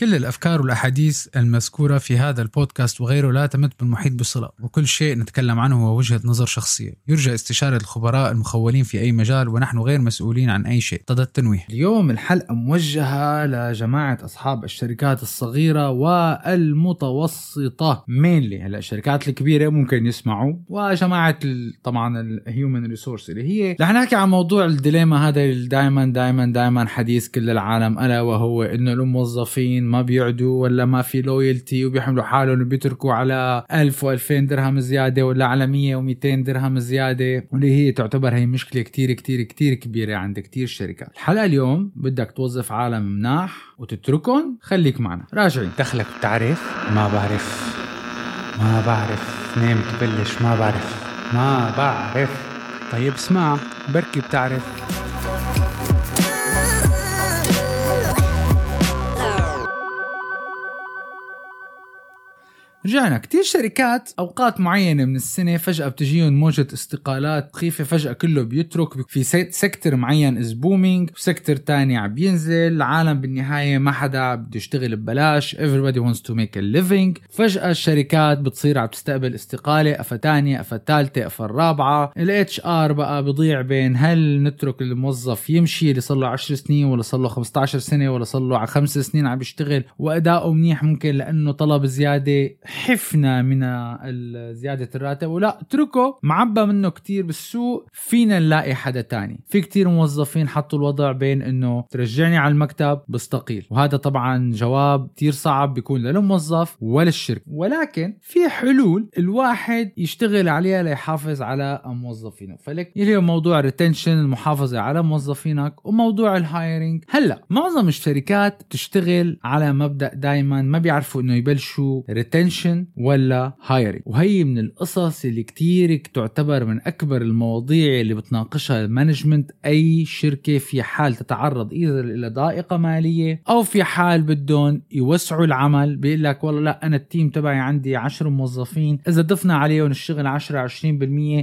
كل الأفكار والأحاديث المذكورة في هذا البودكاست وغيره لا تمت بالمحيط بصلة وكل شيء نتكلم عنه هو وجهة نظر شخصية. يرجى استشارة الخبراء المخولين في أي مجال ونحن غير مسؤولين عن أي شيء. اقتضى التنويه اليوم الحلقة موجهة لجماعة أصحاب الشركات الصغيرة والمتوسطة. mainly هلا الشركات الكبيرة ممكن يسمعوا وجماعة طبعا ال human resource اللي هي. رح نحكي عن موضوع ال dilemma هذا اللي دائما دائما دائما حديث كل العالم ألا وهو إنه الموظفين ما بيعدوا ولا ما في loyalty وبيحملوا حالهم وبيتركوا على 1000 و2000 درهم زيادة ولا على 100 و200 درهم زيادة واللي هي تعتبر هي مشكلة كتير كتير كتير كبيرة عند كتير شركات. الحلقة اليوم بدك توظف عالم مناح وتتركهم خليك معنا. راجعين. دخلك بتعرف؟ ما بعرف. ما بعرف. نام تبلش. ما بعرف. ما بعرف. طيب اسمع بركي بتعرف. رجعنا. كتير شركات أوقات معينة من السنة فجأة بتجيهم موجة استقالات خيفه فجأة كله بيترك في sector معين is booming و sector تاني عم بينزل العالم بالنهاية ما حدا بده يشتغل ببلاش everybody wants to make a living. فجأة الشركات بتصير عم تستقبل استقالة افا تانية افا ثالثه افا الرابعة. ال HR بقى بضيع بين هل نترك الموظف يمشي اللي صار له 10 سنين ولا صار له 15 سنة ولا صار له 5 سنين عم بيشتغل وأداؤه منيح ممكن لأنه طلب زيادة. حفنا من زيادة الراتب. ولا اتركه معبى منه كتير بالسوق. فينا نلاقي حدا تاني. في كتير موظفين حطوا الوضع بين إنه ترجعني على المكتب بستقيل وهذا طبعا جواب كتير صعب بيكون للموظف وللشركة ولكن في حلول الواحد يشتغل عليها ليحافظ على موظفينه. فلك هو موضوع ال retention المحافظة على موظفينك وموضوع ال hiring هلأ معظم الشركات تشتغل على مبدأ دايما ما بيعرفوا إنه يبلشوا retention retention ولا hiring وهي من القصص اللي كتير تعتبر من أكبر المواضيع اللي بتناقشها ال management أي شركة في حال تتعرض إذا إلى ضائقة مالية أو في حال بدهم يوسعوا العمل بيقول لك والله لا أنا ال team تبعي عندي 10 موظفين إذا ضفنا عليهم الشغل 10 20%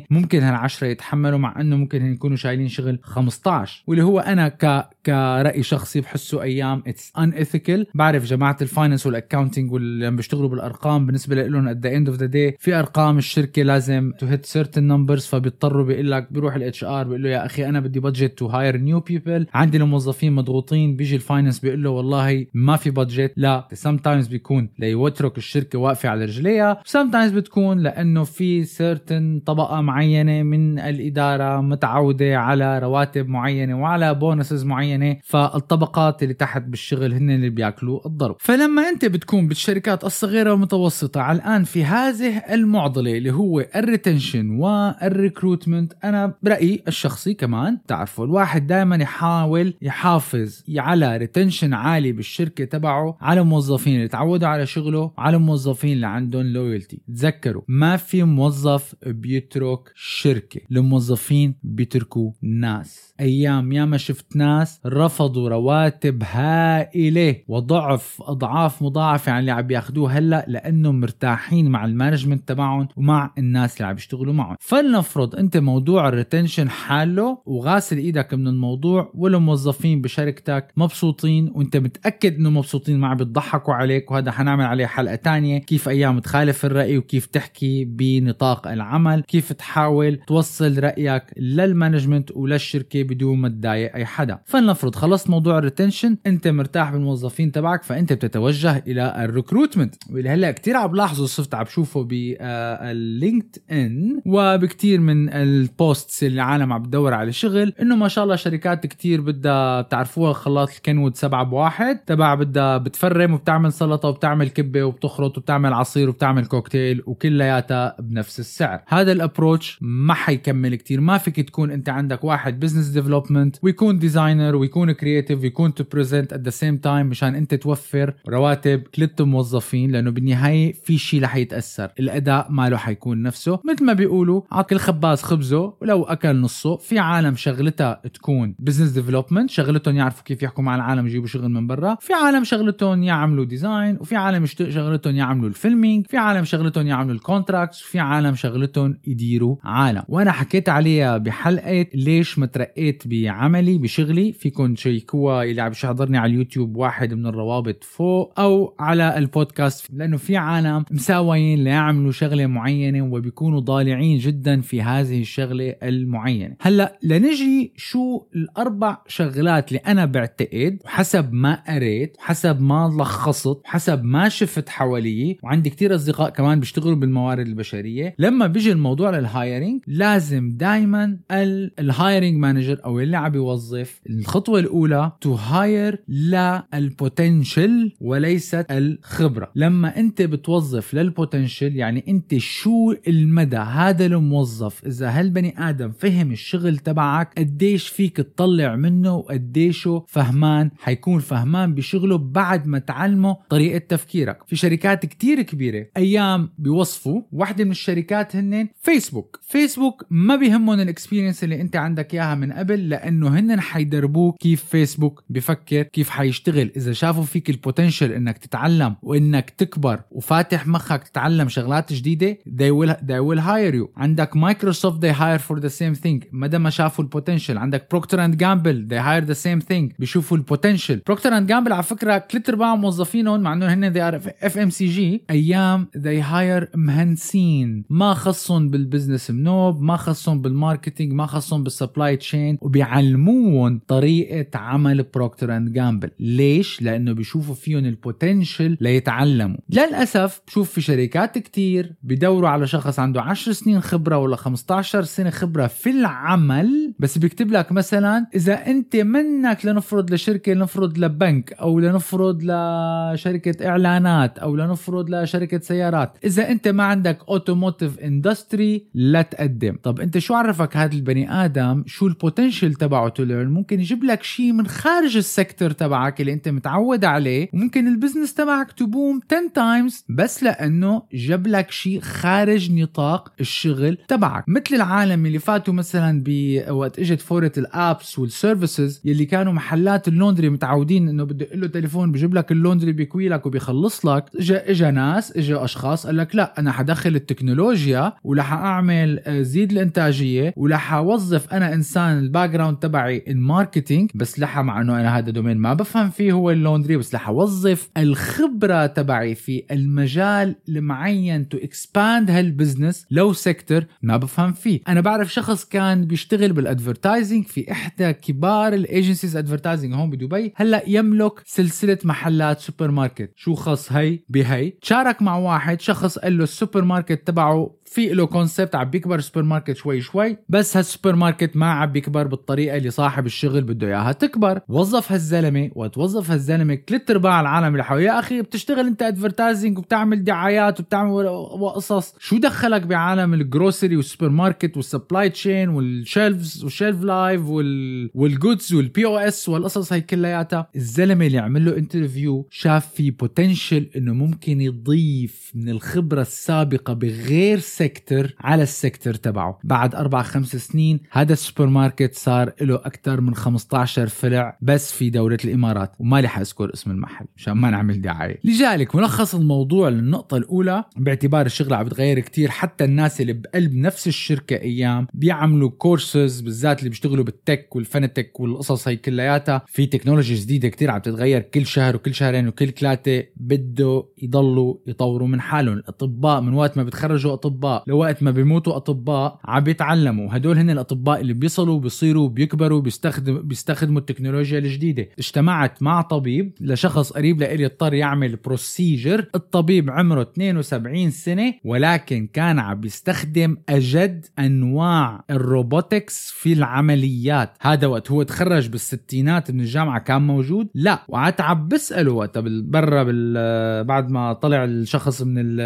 ممكن هال10 يتحملوا مع إنه ممكن يكونوا شايلين شغل 15 واللي هو أنا ك كراي شخصي بحسه أيام it's un بعرف جماعة ال finance وال accounting واللي بيشتغلوا بالأرقام بالنسبة لهم at the end of the day في أرقام الشركة لازم to hit certain numbers فبيضطروا بيقول لك بيروح ال HR بيقول له يا أخي أنا بدي budget to hire new people عندي الموظفين مضغوطين. بيجي ال finance بيقول له والله ما في budget لا sometimes بيكون ليترك الشركة واقفة على رجليها. sometimes بتكون لأنه في certain طبقة معينة من الإدارة متعودة على رواتب معينة وعلى bonuses معينة. فالطبقات اللي تحت بالشغل هن اللي بياكلوا الضرب. فلما أنت بتكون بالشركات الصغيرة والمتوسطة المتوسطة الآن في هذه المعضلة اللي هو ال retention وال recruitment أنا برأيي الشخصي كمان تعرفوا الواحد دائما يحاول يحافظ على retention عالي بالشركة تبعه على الموظفين اللي تعودوا على شغله على الموظفين اللي عندهم loyalty تذكروا ما في موظف بيترك شركة الموظفين بيتركوا ناس. أيام ياما شفت ناس رفضوا رواتب هائلة وضعف أضعاف مضاعفة عن اللي عم ياخذوه هلأ لأنه مرتاحين مع ال management تبعهم ومع الناس اللي عم يشتغلوا معهم. فلنفرض أنت موضوع ال retention حاله وغاسل إيدك من الموضوع والموظفين بشركتك مبسوطين وأنت متأكد إنه مبسوطين ما عم بيضحكوا عليك وهذا حنعمل عليه حلقة تانية. كيف أيام تخالف الرأي وكيف تحكي بنطاق العمل؟ كيف تحاول توصل رأيك لل management وللشركة بدون ما تضايق أي حدا؟ فلنفرض خلصت موضوع ال retention أنت مرتاح بالموظفين تبعك فأنت بتتوجه إلى ال recruitment. واللي هلأ كثير عم بلاحظه صرت عم بشوفه باللينكد إن وبكثير من ال posts اللي العالم عم بتدور على شغل إنه ما شاء الله شركات كثير بدها بتعرفوها خلاط الكنوود سبعة بواحد تبع بدها بتفرم وبتعمل سلطة وبتعمل كبة وبتخرط وبتعمل عصير وبتعمل كوكتيل وكلياتها بنفس السعر. هذا ال approach ما حيكمل كثير ما فيك تكون أنت عندك واحد business development ويكون designer ويكون creative ويكون to present at the same time مشان أنت توفر رواتب ثلاث موظفين لأنه بالنهاية في شيء رح يتأثر. الأداء ماله حيكون نفسه. مثل ما بيقولوا عاكل خباز خبزه ولو أكل نصه في عالم شغلتها تكون business development شغلتهم يعرفوا كيف يحكوا مع العالم يجيبوا شغل من برا. في عالم شغلتهم يعملوا design وفي عالم شغلتهم يعملوا ال filming في عالم شغلتهم يعملوا ال contracts وفي عالم شغلتهم يديروا عالم. وأنا حكيت عليها بحلقة ليش ما ترقيت بعملي بشغلي. فيكم تشيكوها اللي عم يحضرني على اليوتيوب واحد من الروابط فوق أو على البودكاست لأنه في عالم مساويين ليعملوا شغلة معينة وبيكونوا ضالعين جدا في هذه الشغلة المعينة. هلأ لنجي شو الأربع شغلات اللي أنا بعتقد وحسب ما قريت وحسب ما لخصت وحسب ما شفت حوالي وعندي كتير أصدقاء كمان بيشتغلوا بالموارد البشرية. لما بيجي الموضوع لل hiring لازم دائما ال hiring manager أو اللي عم يوظف الخطوة الأولى to hire لل potential وليست الخبرة. لما أنت بتوظف لل potential يعني أنت شو المدى هذا الموظف؟ إذا هالبني آدم فهم الشغل تبعك قديش فيك تطلع منه وقديشه فهمان حيكون فهمان بشغله بعد ما تعلمه طريقة تفكيرك. في شركات كتير كبيرة أيام بيوصفوا واحدة من الشركات هن فيسبوك فيسبوك ما بيهمهم ال experience اللي أنت عندك إياها من قبل لأنه هن حيدربوك كيف فيسبوك بفكر كيف حيشتغل. إذا شافوا فيك ال potential إنك تتعلم وإنك تكبر وفاتح مخك تتعلم شغلات جديدة they will, they will hire you. عندك مايكروسوفت they hire for the same thing. مدى ما شافوا ال potential عندك Procter & Gamble they hire the same thing. بيشوفوا ال potential Procter & Gamble على فكرة ثلاث ارباع موظفينهم مع إنه هن they are FMCG أيام they hire مهندسين. ما خصهم بال business منوب ما خصهم بال marketing ما خصهم بال supply chain وبيعلموهم طريقة عمل Procter & Gamble ليش؟ لأنه بيشوفوا فيهم ال potential ليتعلموا. للأسف بشوف في شركات كتير بدوروا على شخص عنده 10 سنين خبرة ولا 15 سنة خبرة في العمل بس بيكتب لك مثلا إذا أنت منك لنفرض لشركة لنفرض لبنك أو لنفرض لشركة إعلانات أو لنفرض لشركة سيارات إذا أنت ما عندك automotive industry لا تقدم. طب أنت شو عرفك هذا البني آدم؟ شو ال potential تبعه تلعن ممكن يجيب لك شيء من خارج ال sector تبعك اللي أنت متعود عليه وممكن ال business تبعك ت boom 10 times بس لأنه جاب لك شيء خارج نطاق الشغل تبعك. مثل العالم اللي فاتوا مثلا بوقت إجت فورة ال apps وال services يلي كانوا محلات ال laundry متعودين إنه بدق له تليفون بجيب لك ال laundry بيكوي لك وبيخلص لك. اجى اجى ناس اجى أشخاص قال لك لا أنا حدخل التكنولوجيا ورح أعمل آه، زيد الإنتاجية ورح أوظف أنا إنسان ال background تبعي ال marketing بس لحى مع إنه أنا هذا domain ما بفهم فيه هو ال laundry بس لح أوظف الخبرة تبعي في المجال المعين to expand هال business لو sector ما بفهم فيه. أنا بعرف شخص كان بيشتغل بال advertising في إحدى كبار ال agencies advertising هون بدبي هلأ يملك سلسلة محلات سوبر ماركت شو خص هي؟ بهي. تشارك مع واحد شخص قال له السوبر ماركت تبعه في له concept عم بيكبر السوبر ماركت شوي شوي بس هالسوبر ماركت ما عم بيكبر بالطريقة اللي صاحب الشغل بده إياها تكبر. وظف هالزلمة وتوظف هالزلمة ثلاث أرباع العالم اللي حواليه. يا أخي بتشتغل أنت advertising وبتعمل دعايات وبتعمل قصص. شو دخلك بعالم ال grocery والسوبر ماركت وال supply chain وال shelves وال shelf life وال وال goods وال POS والقصص هي كلياتها؟ الزلمة اللي عمل له interview شاف في potential إنه ممكن يضيف من الخبرة السابقة بغير sector على ال sector تبعه. بعد أربع خمس سنين هذا السوبر ماركت صار له أكثر من 15 فرع بس في دولة الإمارات. وما لي حأذكر اسم المحل. مشان ما نعمل دعاية. لذلك ملخص الموضوع للنقطة الأولى باعتبار الشغلة عم بتغير كتير حتى الناس اللي بقلب نفس الشركة أيام بيعملوا كورسز بالذات اللي بيشتغلوا بال tech وال fintech والقصص هي كلياتها. في technology جديدة كتير عم تتغير كل شهر وكل شهرين وكل ثلاثة بده يضلوا يطوروا من حالهم. الأطباء من وقت ما بتخرجوا أطباء لوقت ما بيموتوا أطباء عم بيتعلموا. هدول هن الأطباء اللي بيصلوا بيصيروا بيكبروا بيستخدم بيستخدموا التكنولوجيا الجديدة. اجتمعت مع طبيب لشخص قريب لإلي اضطر يعمل procedure الطبيب عمره 72 سنة ولكن كان عم بيستخدم أجد أنواع ال robotics في العمليات. هذا وقت هو تخرج بالستينات من الجامعة كان موجود؟ لا. وقعدت عم بسأله وقتها برا بعد ما طلع الشخص من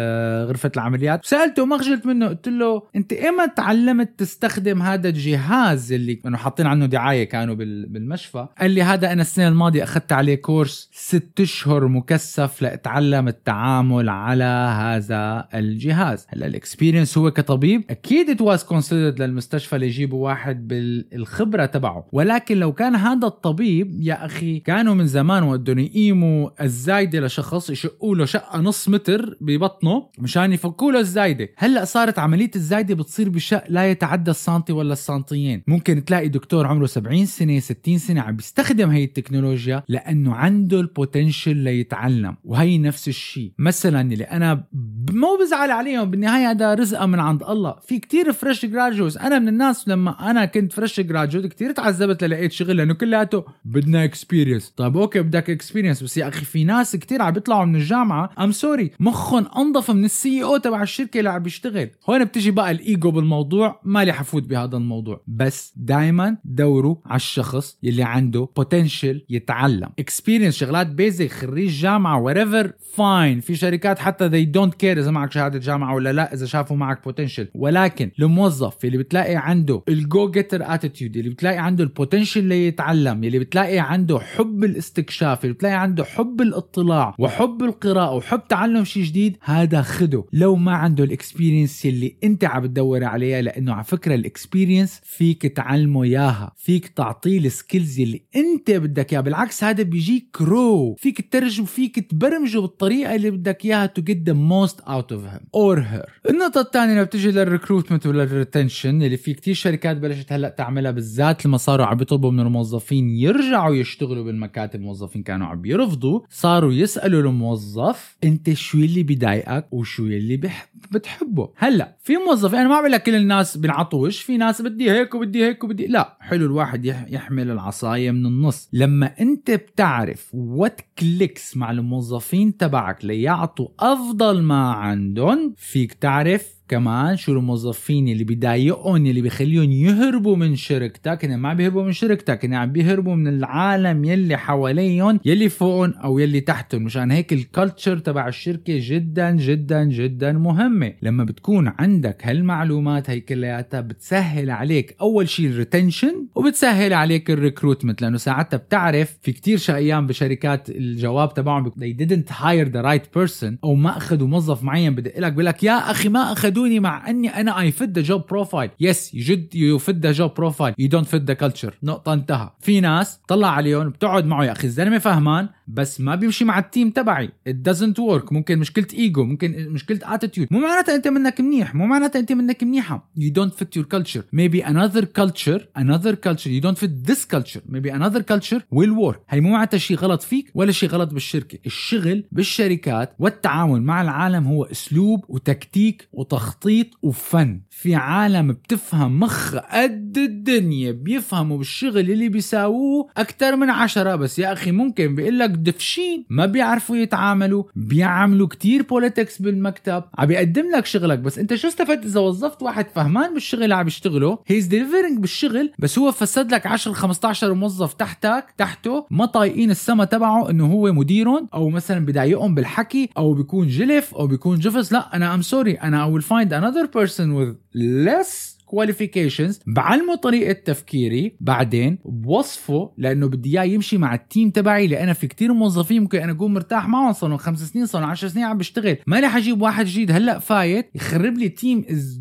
غرفة العمليات. سألته ما خجلت منه. قلت له أنت ايمتى تعلمت تستخدم هذا الجهاز اللي كانوا حاطين عنه دعاية كانوا بال- بالمشفى. قال لي هذا أنا السنة الماضية أخذت عليه course ست أشهر مكثف لأتعلم التعامل على هذا الجهاز. هلا ال experience هو كطبيب أكيد it was considered للمستشفى ليجيبوا واحد بالخبرة تبعه. ولكن لو كان هذا الطبيب يا أخي كانوا من زمان ودهم يقيموا الزايدة لشخص يشقوا له شقة نص متر ببطنه مشان يفكوا له الزايدة. هلا صارت عملية الزايدة بتصير بشق لا يتعدى السنتي ولا السنتيين. ممكن تلاقي دكتور عمره 70 سنة 60 سنة عم بيستخدم هي التكنولوجيا لأنه عنده ال potential ليتعلم. وهي نفس الشيء. مثلا اللي أنا مو بزعل عليهم بالنهاية هذا رزقة من عند الله. في كتير fresh graduates أنا من الناس لما أنا كنت fresh graduates كتير تعذبت للقيت شغل لأنه كلياته بدنا experience طيب okay بدك experience بس يا أخي في ناس كتير عم بيطلعوا من الجامعة. I'm sorry مخهم أنظف من ال CEO تبع الشركة اللي عم بيشتغل. هون بتجي بقى الايجو بالموضوع. مالي حفوت بهذا الموضوع. بس دائما دوروا على الشخص يلي عنده potential يتعلم. experience شغلات basic خريج جامعة whatever fine في شركات حتى they don't care إذا معك شهادة جامعة ولا لا إذا شافوا معك potential ولكن الموظف اللي بتلاقي عنده ال go-getter attitude اللي بتلاقي عنده ال potential ليتعلم اللي بتلاقي عنده حب الاستكشاف اللي بتلاقي عنده حب الاطلاع وحب القراءة وحب تعلم شيء جديد هذا خده لو ما عنده ال experience اللي أنت عم تدور عليها لأنه على فكرة ال experience فيك تعلمه إياها فيك تعطيه ال skills اللي أنت بدك اياها بالعكس هذا بيجيك raw فيك تترجم فيك تبرمجه بالطريقة اللي بدك إياها to get the most out of him or her. النقطة الثانية لما بتيجي لل recruitment ولل retention اللي في كتير شركات بلشت هلأ تعملها بالذات لما صاروا عم بيطلبوا من الموظفين يرجعوا يشتغلوا بالمكاتب الموظفين كانوا عم يرفضوا صاروا يسألوا الموظف أنت شو اللي بضايقك وشو اللي بح... بتحبه. هلأ في موظف أنا ما بقول لك كل الناس بينعطوش في ناس بدي هيك وبدي هيك وبدي لا حلو الواحد يح... يحمل العصاية من النص. لما أنت بتعرف what clicks مع الموظفين تبعك ليعطوا أفضل ما عندهم فيك تعرف كمان شو الموظفين اللي بيضايقهم اللي بيخليهم يهربوا من شركتك هن ما بيهربوا من شركتك هن عم بيهربوا من العالم يلي حواليهم يلي فوقهم أو يلي تحتهم. مشان هيك ال culture تبع الشركة جدا جدا جدا مهمة. لما بتكون عندك هالمعلومات هي كلياتها بتسهل عليك أول شيء ال retention وبتسهل عليك ال recruitment لأنه ساعتها بتعرف في كتير شقيان بشركات الجواب تبعهم they didn't hire the right person أو ما أخذوا موظف معين بدق لك بيقول لك يا أخي ما اخذوني مع أني أنا I fit the job profile yes بجد you fit the job profile you don't fit the culture نقطة انتهى. في ناس طلع عليهم بتقعد معه يا أخي الزلمة فهمان بس ما بيمشي مع ال team تبعي. It doesn't work. ممكن مشكلة إيجو ممكن مشكلة attitude مو معناتها أنت منك منيح. مو معناتها أنت منك منيحة. You don't fit your culture. Maybe another culture another culture. You don't fit this culture. Maybe another culture will work. هي مو معناتها شيء غلط فيك ولا شيء غلط بالشركة. الشغل بالشركات والتعامل مع العالم هو أسلوب وتكتيك وتخطيط وفن. في عالم بتفهم مخ قد الدنيا بيفهموا بالشغل اللي بيساووه أكثر من عشرة. بس يا أخي ممكن بيقول لك دفشين ما بيعرفوا يتعاملوا بيعملوا كتير politics بالمكتب. عم بيقدم لك شغلك بس انت شو استفدت؟ إذا وظفت واحد فهمان بالشغل اللي عم يشتغله he's delivering بالشغل بس هو فسد لك 10 15 موظف تحتك تحته ما طايقين السما تبعه إنه هو مديرهم أو مثلا بضايقهم بالحكي أو بيكون جلف أو بيكون جفس. لا أنا I'm sorry أنا I will find another person with less qualifications بعلمه طريقة تفكيري بعدين بوصفه لأنه بدي إياه يمشي مع ال team تبعي لأنا في كتير موظفين ممكن أنا أكون مرتاح معهم صار لهم خمس سنين صار لهم 10 سنين عم بشتغل. ما رح أجيب واحد جديد. هلأ فايت يخرب لي team is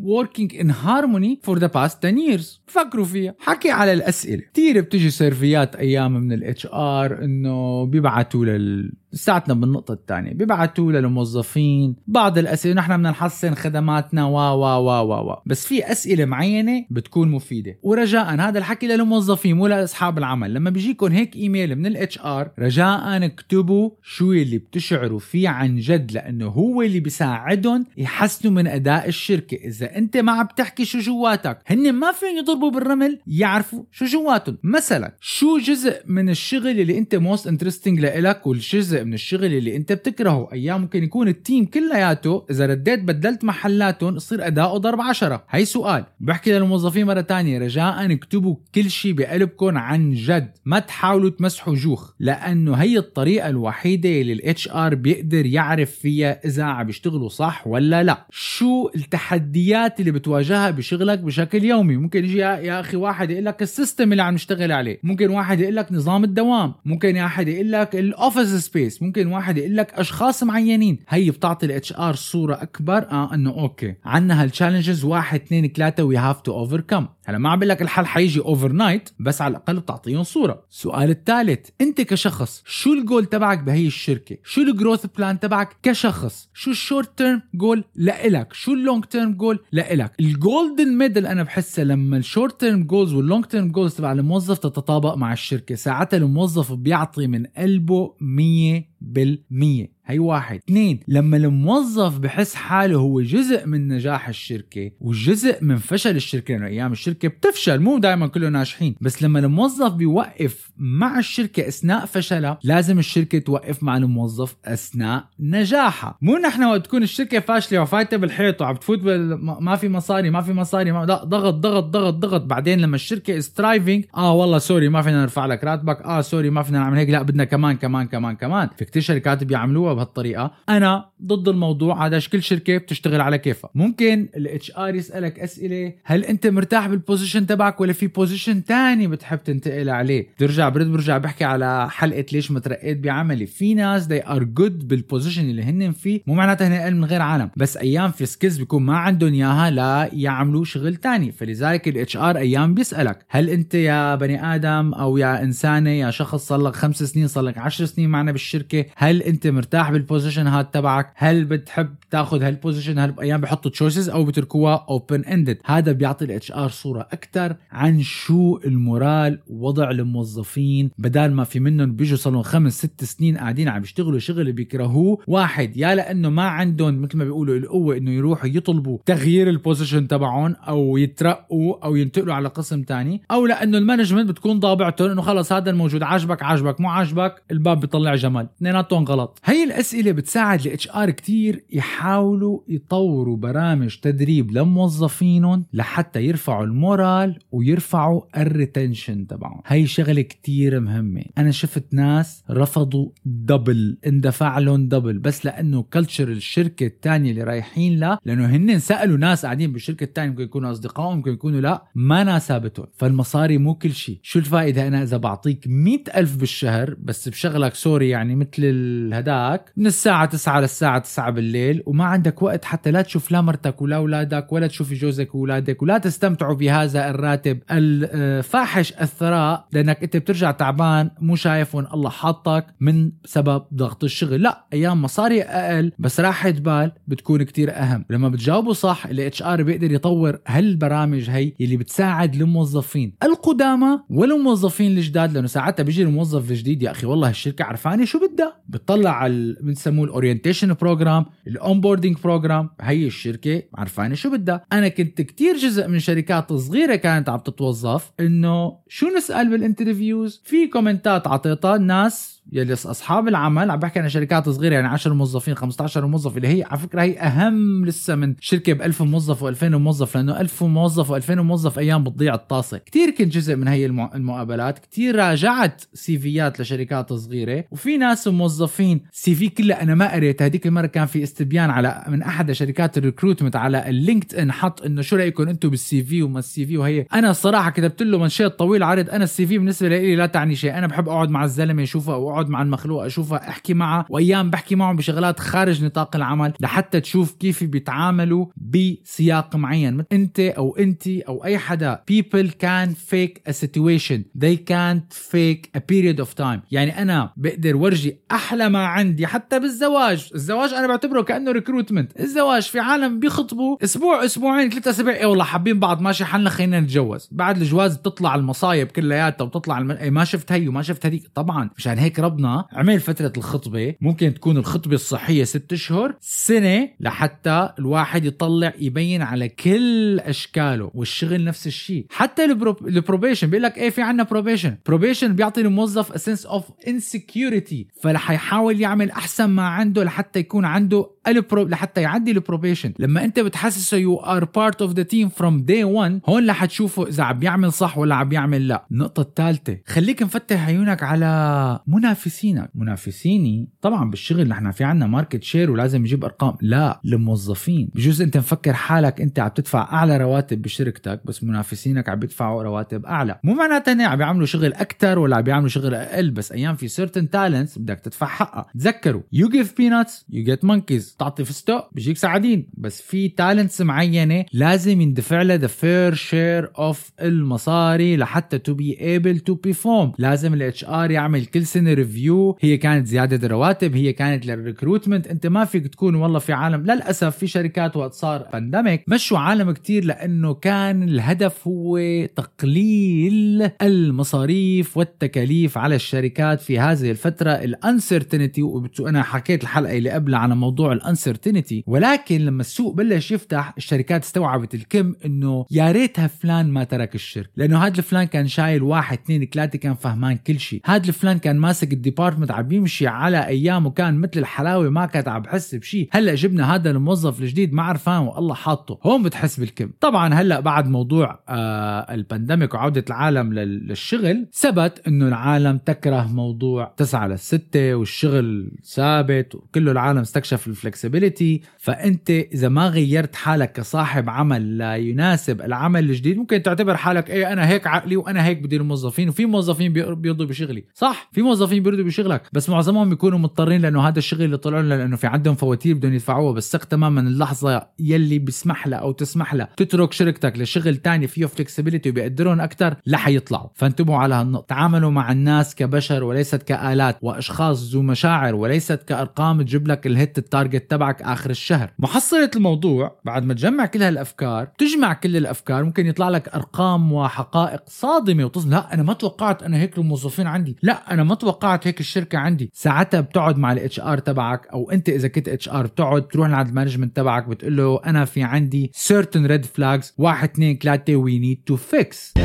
working in harmony for the past 10 years. فكروا فيها. حكي على الأسئلة. كتير بتجي surveyات أيام من ال HR إنه بيبعتوا لل لساتنا بالنقطة الثانية. بيبعتوا للموظفين بعض الأسئلة. نحن بدنا نحسن خدماتنا و و و و و. بس في أسئلة معينة بتكون مفيدة. ورجاء هذا الحكي للموظفين مو لأصحاب العمل. لما بيجيكم هيك إيميل من ال HR رجاء اكتبوا شو اللي بتشعروا فيه عن جد لأنه هو اللي بيساعدهم يحسنوا من أداء الشركة. إذا أنت ما عم تحكي شو جواتك هن ما فين يضربوا بالرمل يعرفوا شو جواتهم. مثلا شو جزء من الشغل اللي أنت most interesting لإلك والجزء من الشغل اللي انت بتكرهه. أيام ممكن يكون ال team كلياته إذا رديت بدلت محلاتهم يصير اداؤه ضرب عشرة. هي سؤال. بحكي للموظفين مرة تانية رجاء اكتبوا كل شيء بقلبكم عن جد. ما تحاولوا تمسحوا جوخ لأنه هي الطريقة الوحيدة اللي ال HR بيقدر يعرف فيها إذا عم يشتغلوا صح ولا لا. شو التحديات اللي بتواجهها بشغلك بشكل يومي؟ ممكن يجي يا أخي واحد يقول لك ال system اللي عم نشتغل عليه. ممكن واحد يقول لك نظام الدوام. ممكن واحد يقول لك ال office space ممكن واحد يقول لك أشخاص معينين. هي بتعطي ال HR صورة أكبر. آه إنه okay. عندنا هال challenges واحد اثنين ثلاثة we have to overcome هلا ما عم بقول لك الحل حيجي overnight بس على الأقل بتعطيهم صورة. السؤال الثالث أنت كشخص شو الجول تبعك بهي الشركة؟ شو ال growth plan تبعك كشخص؟ شو ال short term goal لإلك؟ شو ال long term goal لإلك؟ ال golden middle أنا بحسها لما ال short term goals وال long term goals تبع الموظف تتطابق مع الشركة. ساعتها الموظف بيعطي من قلبه 100% هي واحد. اثنين لما الموظف بحس حاله هو جزء من نجاح الشركة وجزء من فشل الشركة لأنه أيام الشركة بتفشل مو دائما كله ناجحين. بس لما الموظف بيوقف مع الشركة أثناء فشلها لازم الشركة توقف مع الموظف أثناء نجاحها. مو نحن وقت تكون الشركة فاشلة وفايتة بالحيط وعم تفوت بال... ما في مصاري ما في مصاري ما... لا ضغط ضغط ضغط ضغط. بعدين لما الشركة striving آه والله sorry ما فينا نرفع لك راتبك آه sorry ما فينا نعمل هيك لا بدنا كمان كمان كمان كمان. في كثير شركات بيعملوها بهالطريقة. أنا ضد الموضوع هذا كل شركة بتشتغل على كيفها. ممكن ال HR يسألك أسئلة هل أنت مرتاح بال position تبعك ولا في position تاني بتحب تنتقل عليه؟ برجع برد برجع بحكي على حلقة ليش ما ترقيت بعملي. في ناس they are good بال position اللي هن فيه مو معناتها هن أقل من غير عالم. بس أيام في skills بيكون ما عندهم إياها لا يعملوا شغل تاني. فلذلك ال HR أيام بيسألك هل أنت يا بني آدم أو يا إنسانة يا شخص صار لك خمس سنين صار لك عشر سنين معنا بالشركة هل أنت مرتاح بال position هاد تبعك. هل بتحب تاخذ هال position هل أيام بحطوا choices أو بتركوها open ended هذا بيعطي ال HR صورة أكثر عن شو ال morale وضع الموظفين بدل ما في منهم بيجوا صار لهم خمس ست سنين قاعدين عم يشتغلوا شغل بيكرهوه. واحد يا لأنه ما عندهم مثل ما بيقولوا القوة إنه يروحوا يطلبوا تغيير ال position تبعهم أو يترقوا أو ينتقلوا على قسم تاني. أو لأنه ال management بتكون ضابعتهم إنه خلص هذا الموجود عاجبك عاجبك مو عاجبك الباب بيطلع جمال. اثنيناتهم غلط. هي الأسئلة بتساعد ال HR كثير يحاولوا يطوروا برامج تدريب لموظفينهم لحتى يرفعوا ال morale ويرفعوا ال retention تبعهم. هي شغلة كتير مهمة. أنا شفت ناس رفضوا double اندفع لهم double بس لأنه culture الشركة الثانية اللي رايحين لها لأنه هن سألوا ناس قاعدين بالشركة الثانية ممكن يكونوا أصدقائهم ممكن يكونوا لا ما ناسبتهم. فالمصاري مو كل شيء. شو الفائدة أنا إذا بعطيك مئة ألف بالشهر بس بشغلك sorry يعني مثل الهداك من الساعة 9 للساعه 9 بالليل وما عندك وقت حتى لا تشوف لا مرتك ولا أولادك ولا تشوفي جوزك وأولادك ولا تستمتعوا بهذا الراتب الفاحش الثراء لأنك أنت بترجع تعبان مو شايف وين الله حاطك من سبب ضغط الشغل. لا أيام مصاري أقل بس راحة بال بتكون كتير أهم. لما بتجاوبوا صح ال HR بيقدر يطور هالبرامج هي اللي بتساعد الموظفين القدامى والموظفين الجداد لأنه ساعتها بيجي الموظف الجديد يا أخي والله الشركة عرفانه شو بدها؟ بتطلع على بنسموه ال orientation program ال onboarding program هي الشركة عرفانة شو بدها. أنا كنت كتير جزء من شركات صغيرة كانت عم تتوظف إنه شو نسأل بال interviews في commentات عطيتها الناس يلي أصحاب العمل عم بحكي عن شركات صغيرة يعني 10 موظفين 15 موظف اللي هي على فكرة هي أهم لسه من شركة ب 1000 موظف و2000 موظف لأنه 1000 موظف و2000 موظف أيام بتضيع الطاسة. كثير كنت جزء من هي المقابلات كثير راجعت CVات لشركات صغيرة وفي ناس موظفين CV كلها أنا ما قريت هذيك المرة كان في استبيان على من أحد شركات ال recruitment على ال LinkedIn حط إنه شو رأيكم أنتم بال CV وما ال CV وهي أنا الصراحه كتبت له منشن طويل عرض أنا ال CV بالنسبة لي لا تعني شيء أنا بحب أقعد مع الزلمة اشوفه أو اقعد مع المخلوق اشوفه أحكي معه. وأيام بحكي معه بشغلات خارج نطاق العمل لحتى تشوف كيف بيتعاملوا بسياق معين. أنت أو انت أو أي حدا. People can fake a situation. They can't fake a period of time. يعني أنا بقدر ورجي أحلى ما عندي حتى بالزواج. الزواج أنا بعتبره كأنه recruitment الزواج في عالم بيخطبوا أسبوع أسبوعين ثلاثة اسابيع اي والله حابين بعض. ماشي حالنا خلينا نتجوز. بعد الجواز بتطلع المصايب كلياتها وبتطلع الم... ما شفت هي وما شفت هذيك. طبعا. مشان هيك فرضنا عمل فترة الخطبة ممكن تكون الخطبة الصحية ست أشهر سنة لحتى الواحد يطلع يبين على كل أشكاله والشغل نفس الشيء. حتى ال probation بيقول لك إيه في عندنا probation probation بيعطي الموظف sense of insecurity فرح يحاول يعمل أحسن ما عنده لحتى يكون عنده ال pro لحتى يعدي ال probation لما انت بتحسسه you are part of the team from day 1 هون رح تشوفه إذا عم بيعمل صح ولا عم بيعمل لا. النقطة الثالثة خليك مفتح عيونك على منافسينك. منافسيني طبعا بالشغل نحن في عنا market share ولازم يجيب أرقام. لا الموظفين بجوز أنت مفكر حالك أنت عم تدفع أعلى رواتب بشركتك بس منافسينك عم بيدفعوا رواتب أعلى. مو معناتها عم بيعملوا شغل أكثر ولا عم بيعملوا شغل أقل بس أيام في certain talents بدك تدفع حقها. تذكروا you give peanuts you get monkeys تعطي فستق بيجيك سعدين بس في talents معينة لازم يندفع لها the fair share of المصاري لحتى to be able to perform لازم ال HR يعمل كل سنة review هي كانت زيادة الرواتب هي كانت لل recruitment انت ما فيك تكون والله في عالم. للأسف في شركات وقت صار pandemic مشوا عالم كتير لأنه كان الهدف هو تقليل المصاريف والتكاليف على الشركات في هذه الفترة. ال uncertainty وأنا حكيت الحلقة اللي قبلها على موضوع ال uncertainty ولكن لما السوق بلش يفتح الشركات استوعبت ال gap إنه يا ريتها فلان ما ترك الشركة. لأنه هذا الفلان كان شايل واحد اثنين ثلاثة كان فهمان كل شيء. هذا الفلان كان ماسك ال department عم بيمشي على أيامه كان مثل الحلاوة ما كانت عم بحس بشيء. هلأ جبنا هذا الموظف الجديد ما عرفان والله حاطه. هون بتحس بال gap. طبعا هلأ بعد موضوع آه ال pandemic وعودة العالم للشغل ثبت إنه العالم تكره موضوع ال 9 للستة والشغل ثابت وكله العالم استكشف ال flexibility فأنت إذا ما غيرت حالك كصاحب عمل لا يناسب العمل الجديد ممكن تعتبر حالك إيه أنا هيك عقلي وأنا هيك بدي الموظفين وفي موظفين بيرضوا بشغلي. صح في موظفين بيرضوا بشغلك بس معظمهم بيكونوا مضطرين لأنه هذا الشغل اللي طلعوا لأنه في عندهم فواتير بدهم يدفعوها بس تماما اللحظة يلي بيسمح لها أو تسمح لها تترك شركتك لشغل تاني فيه flexibility وبيقدرون أكثر رح يطلعوا فانتبهوا على هالنقطة. تعاملوا مع الناس كبشر وليست كآلات وأشخاص ذو مشاعر وليست كأرقام تجيب لك ال hit ال target تبعك آخر الشهر. محصلة الموضوع بعد ما تجمع كل هالأفكار تجمع كل الأفكار ممكن يطلع لك أرقام وحقائق صادمة وتصدم لا أنا ما توقعت أنا هيك الموظفين عندي. لا أنا ما توقعت هيك الشركة عندي. ساعتها بتقعد مع ال HR تبعك أو أنت إذا كنت HR بتقعد تروح لعند ال management تبعك بتقول له أنا في عندي certain red flags واحد اثنين ثلاثة we need to fix.